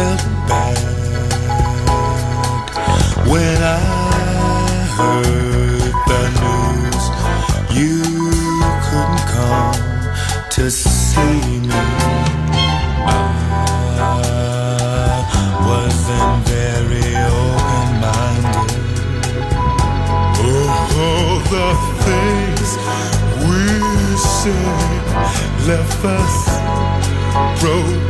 felt bad when I heard the news you couldn't come to see me. I wasn't very open minded. All the things we said left us broke.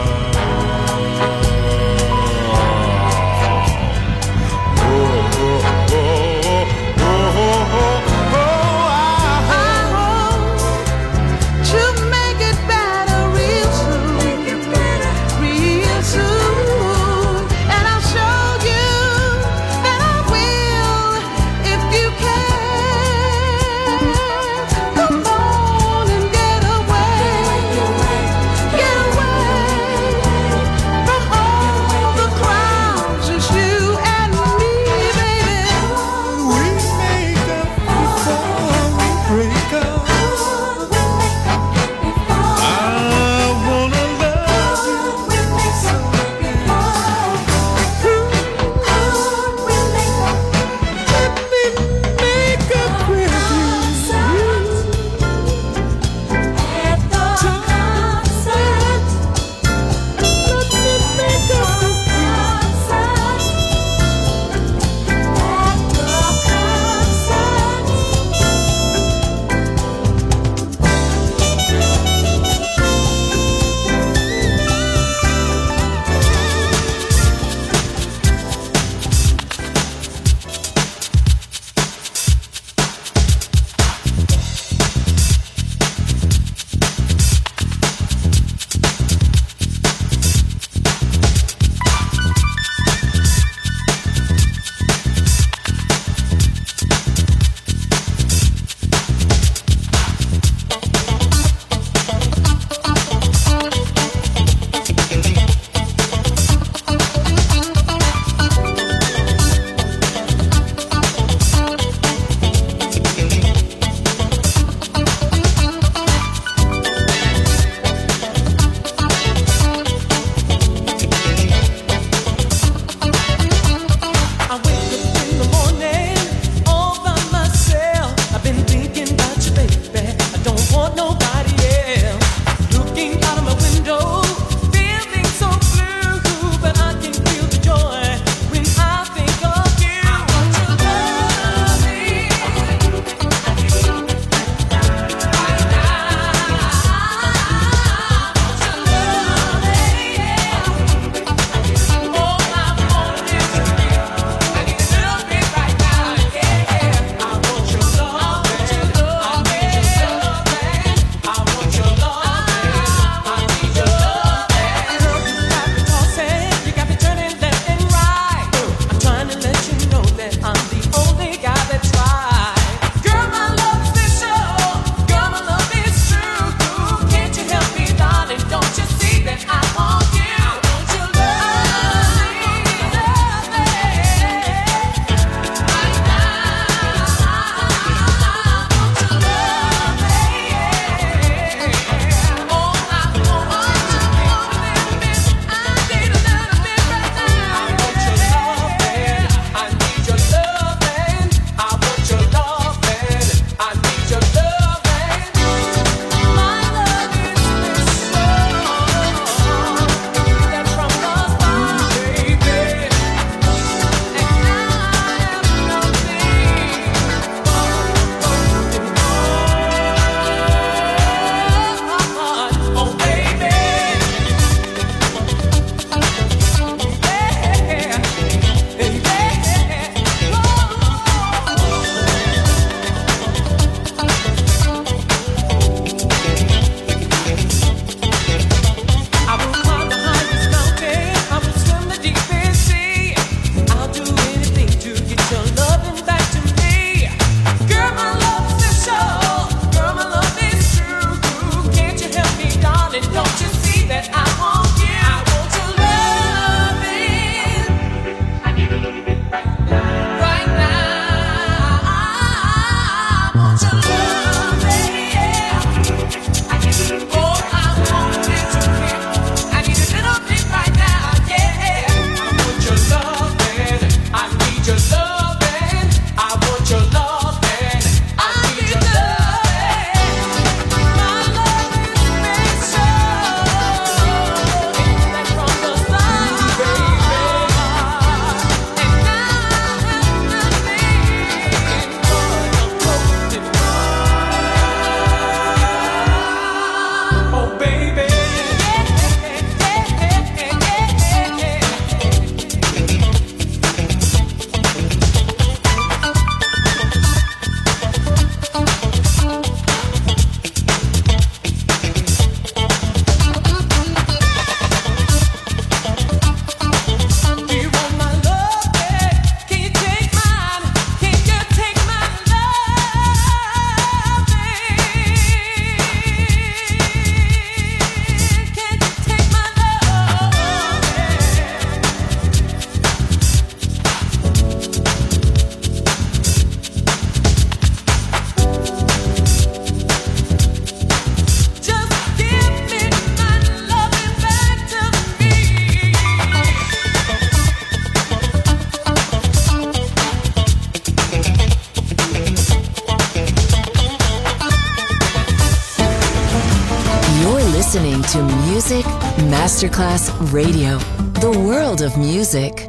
Masterclass Radio, the world of music.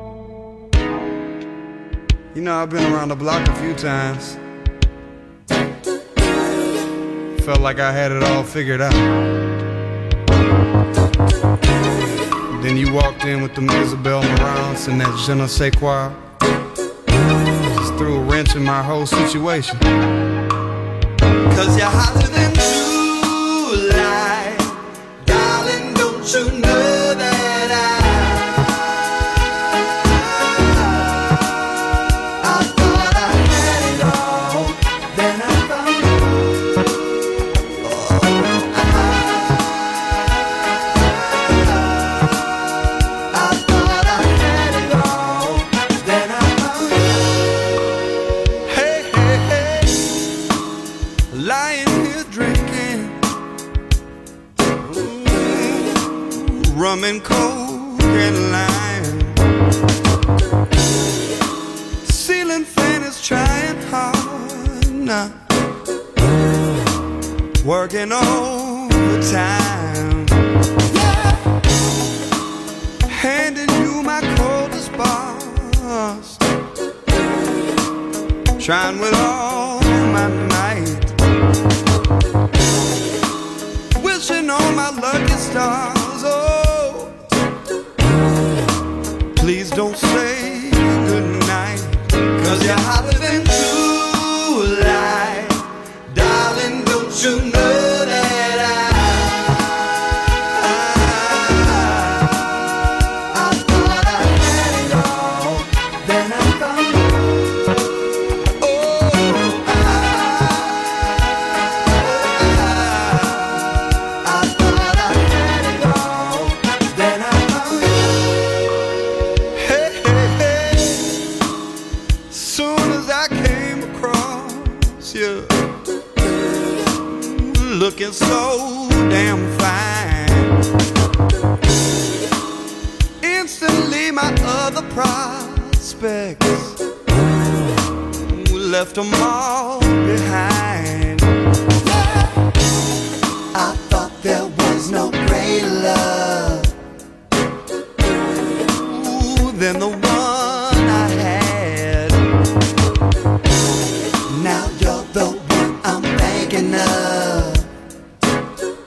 You know, I've been around the block a few times. Felt like I had it all figured out. Then you walked in with the Isabel Marant and that je ne sais quoi. Just threw a wrench in my whole situation. Cause you're hotter than broken line. Ceiling fan is trying hard now, working overtime. Handing you my coldest boss, trying with all my might. Wishing on my lucky star. Don't say goodnight. Cause you're hotter left them all behind. I thought there was no greater love Ooh, than the one I had. Now you're the one I'm thinking of.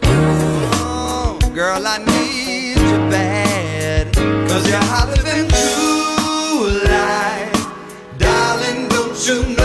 Oh, girl, I need you bad. Cause you're hotter than July. Darling, don't you know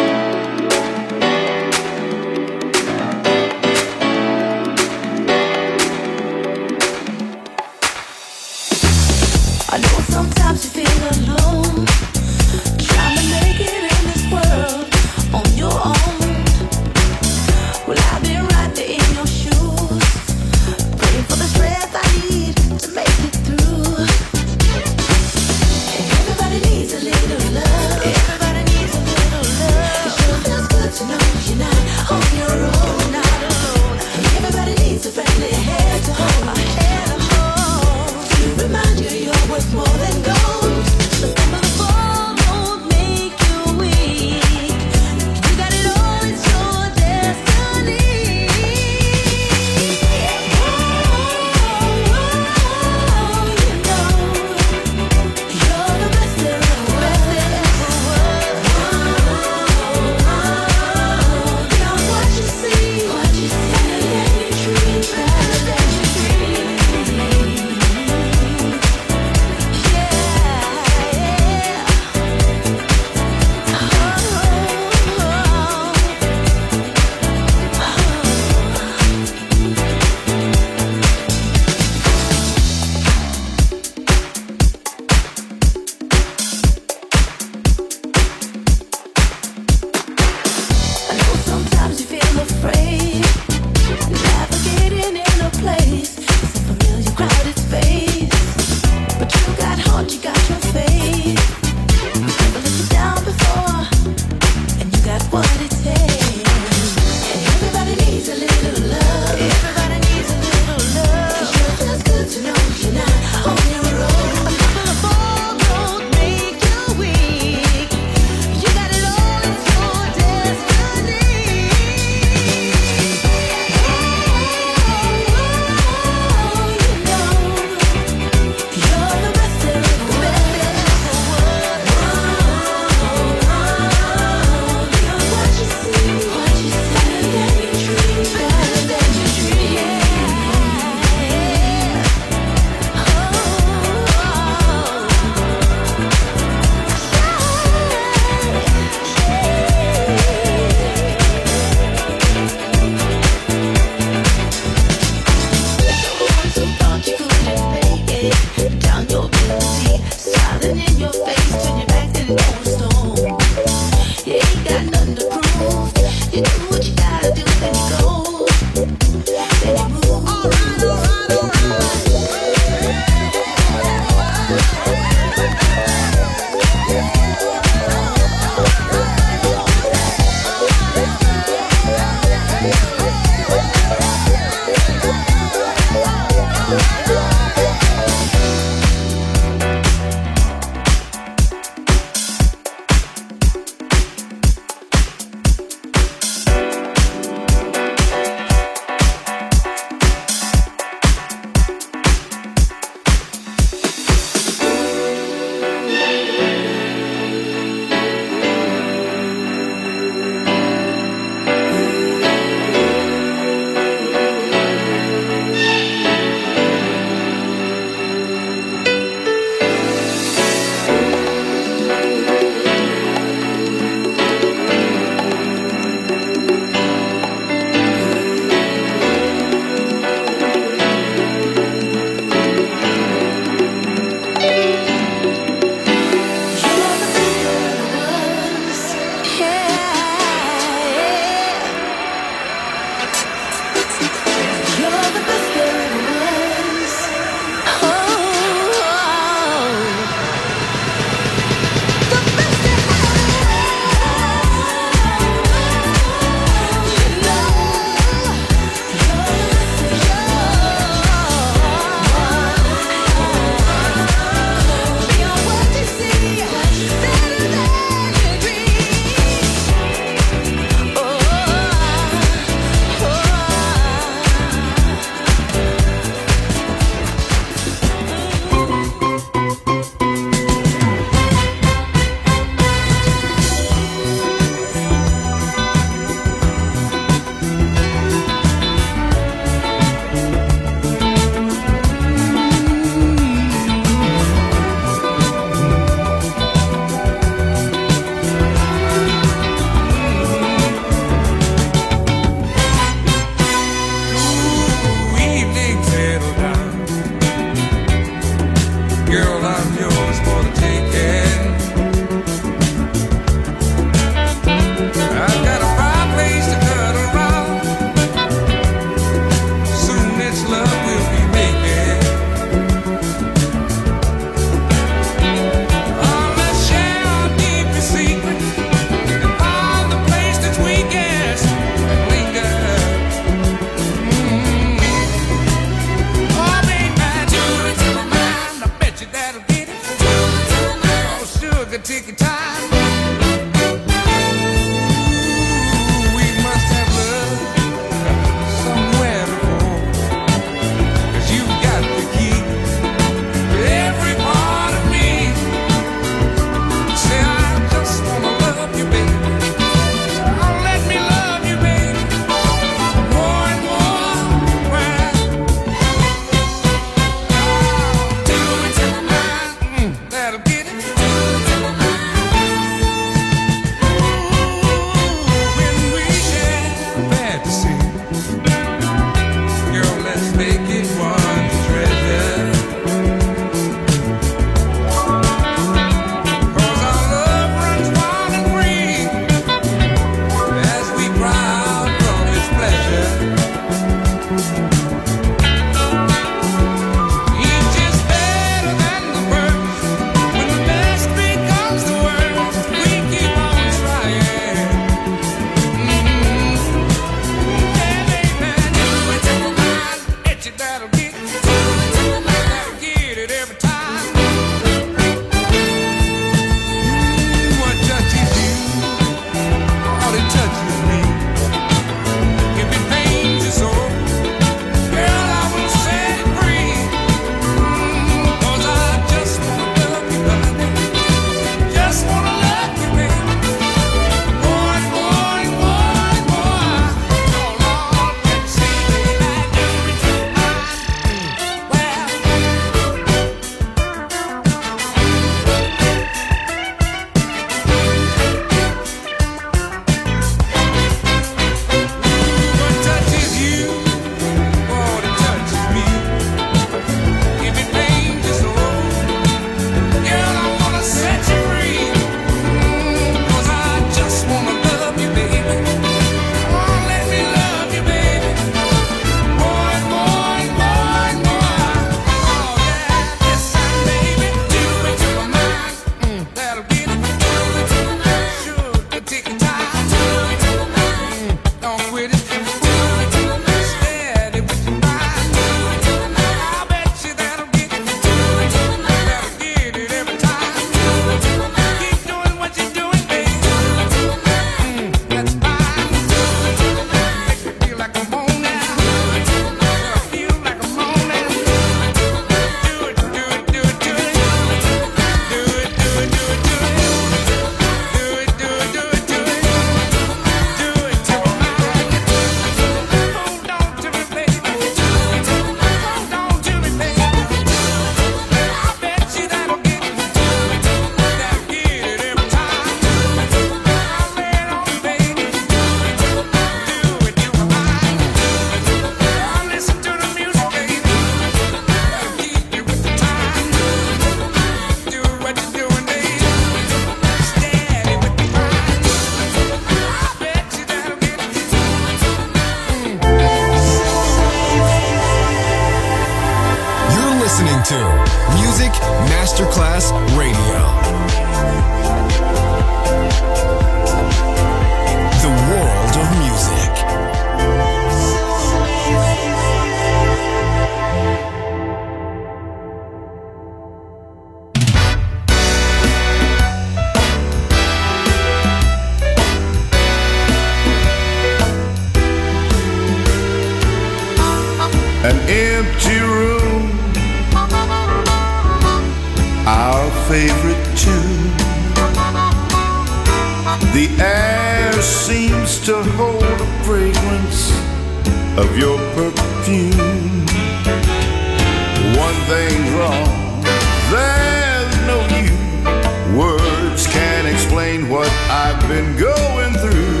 explain what I've been going through.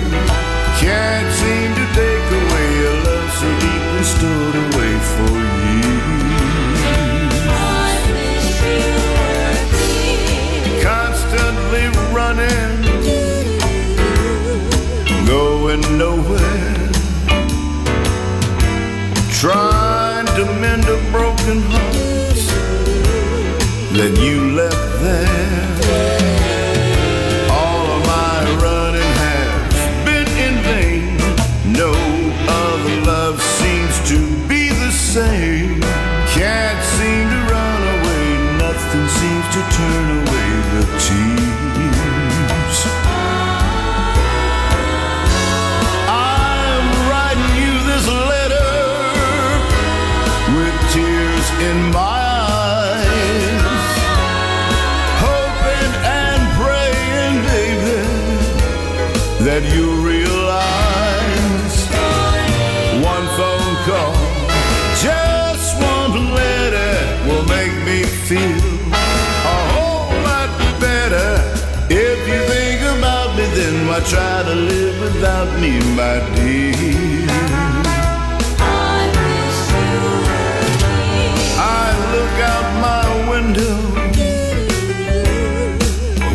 Can't seem to take away a love so deeply stored away for you. I wish you were here. Constantly running, going nowhere, trying to mend a broken heart without me, my dear. I miss you. I look out my window.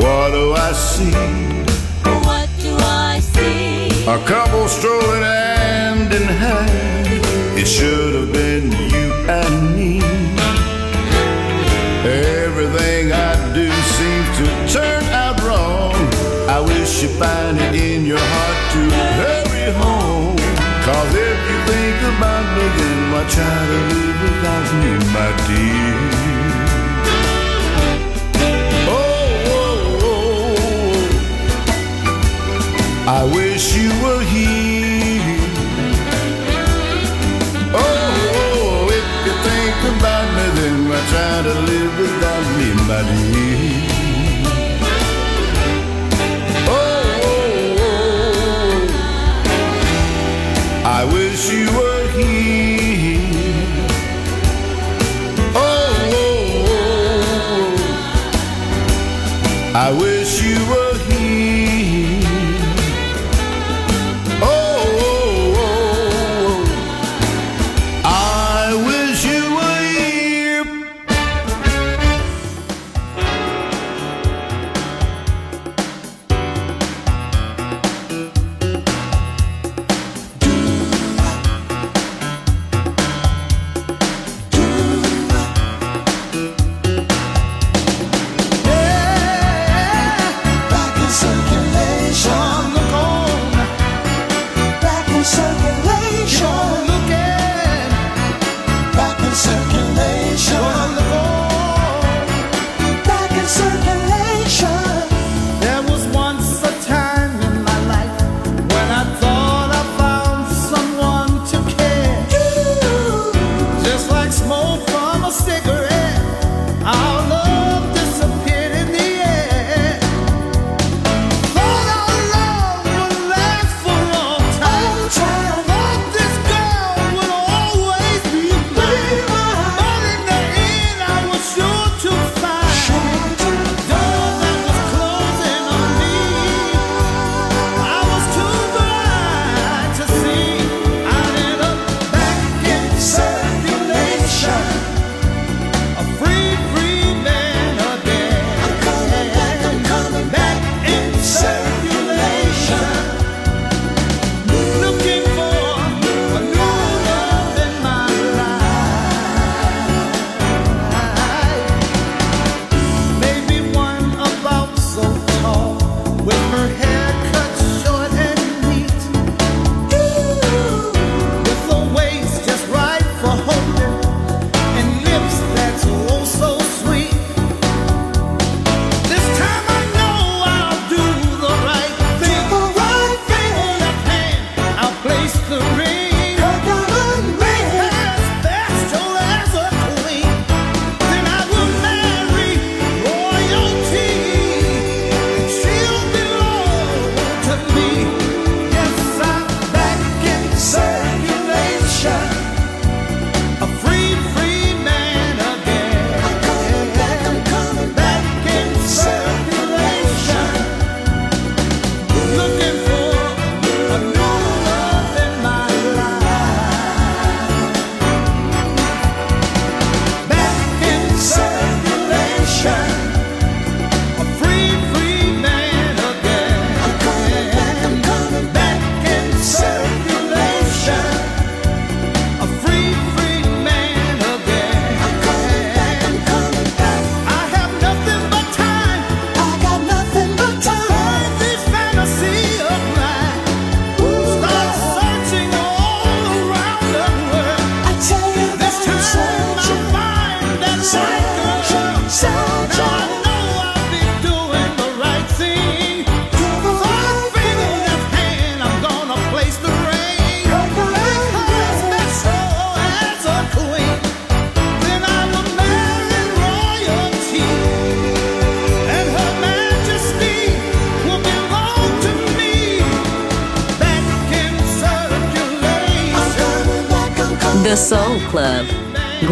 What do I see? What do I see? A couple strolling hand in hand. It should have been. by begging my child to me, my dear. Oh, oh, oh. I wish you were.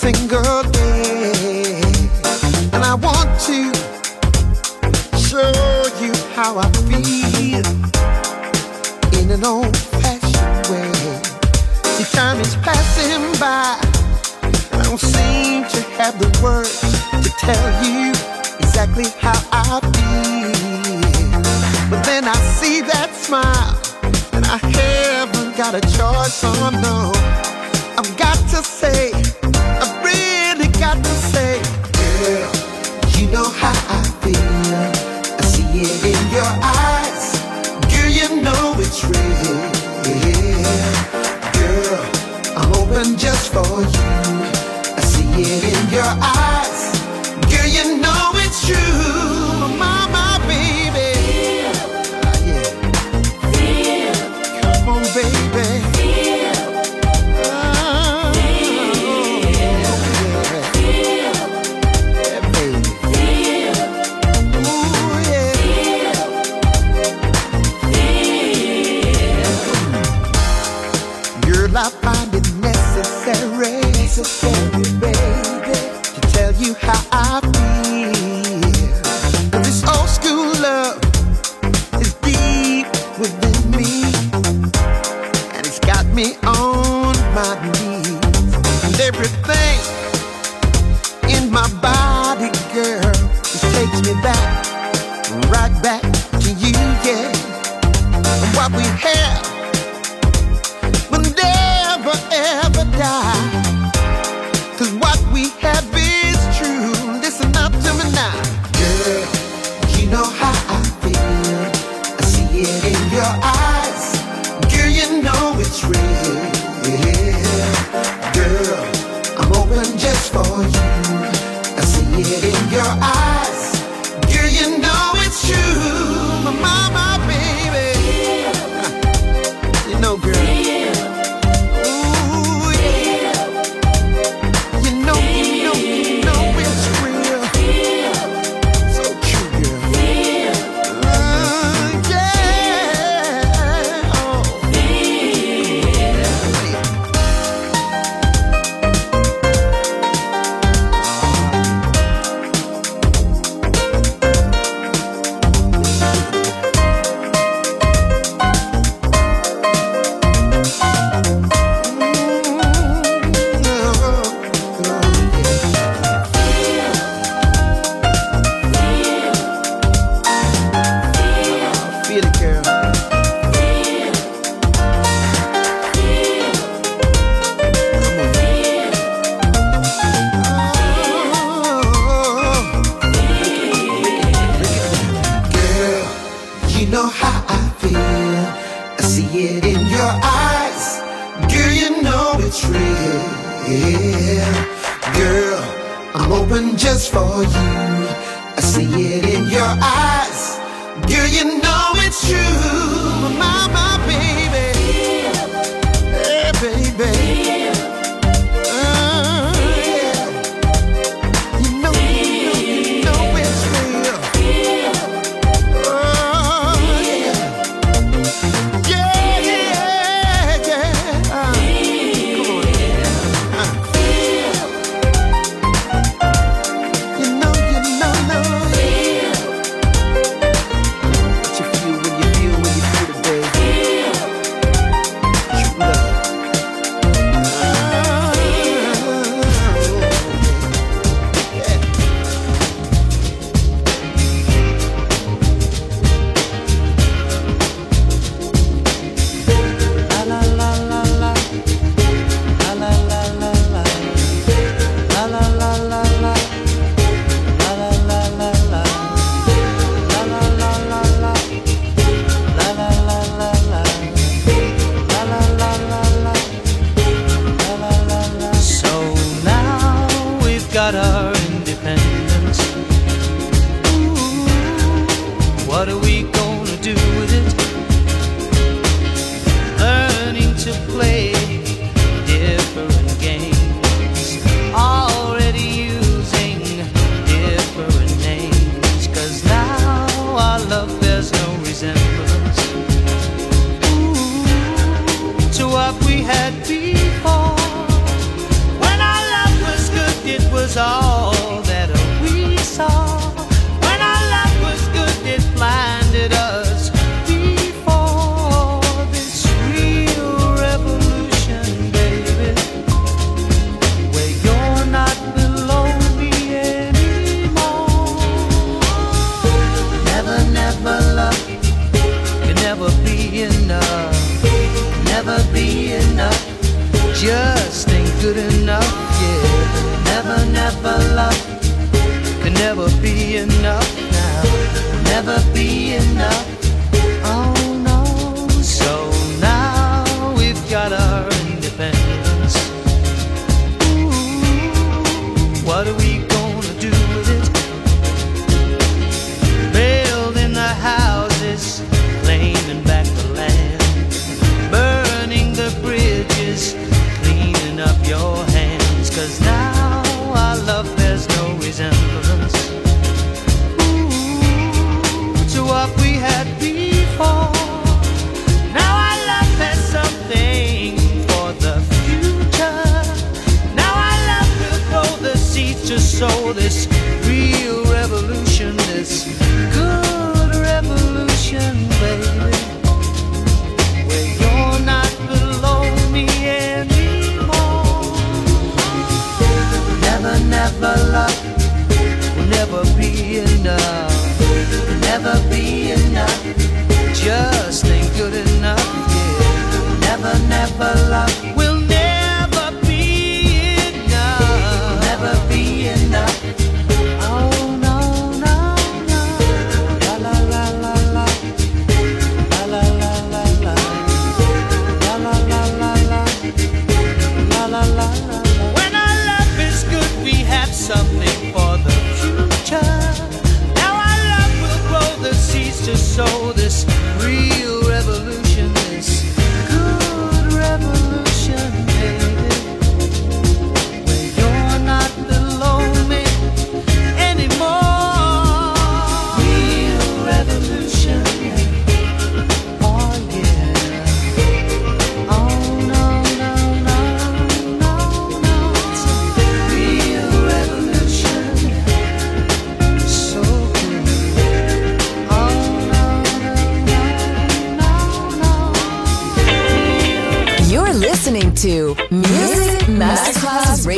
single day. And I want to show you how I feel in an old fashioned way. See, time is passing by, and I don't seem to have the words to tell you exactly how I feel. But then I see that smile, and I haven't got a choice, oh no. I've got to say,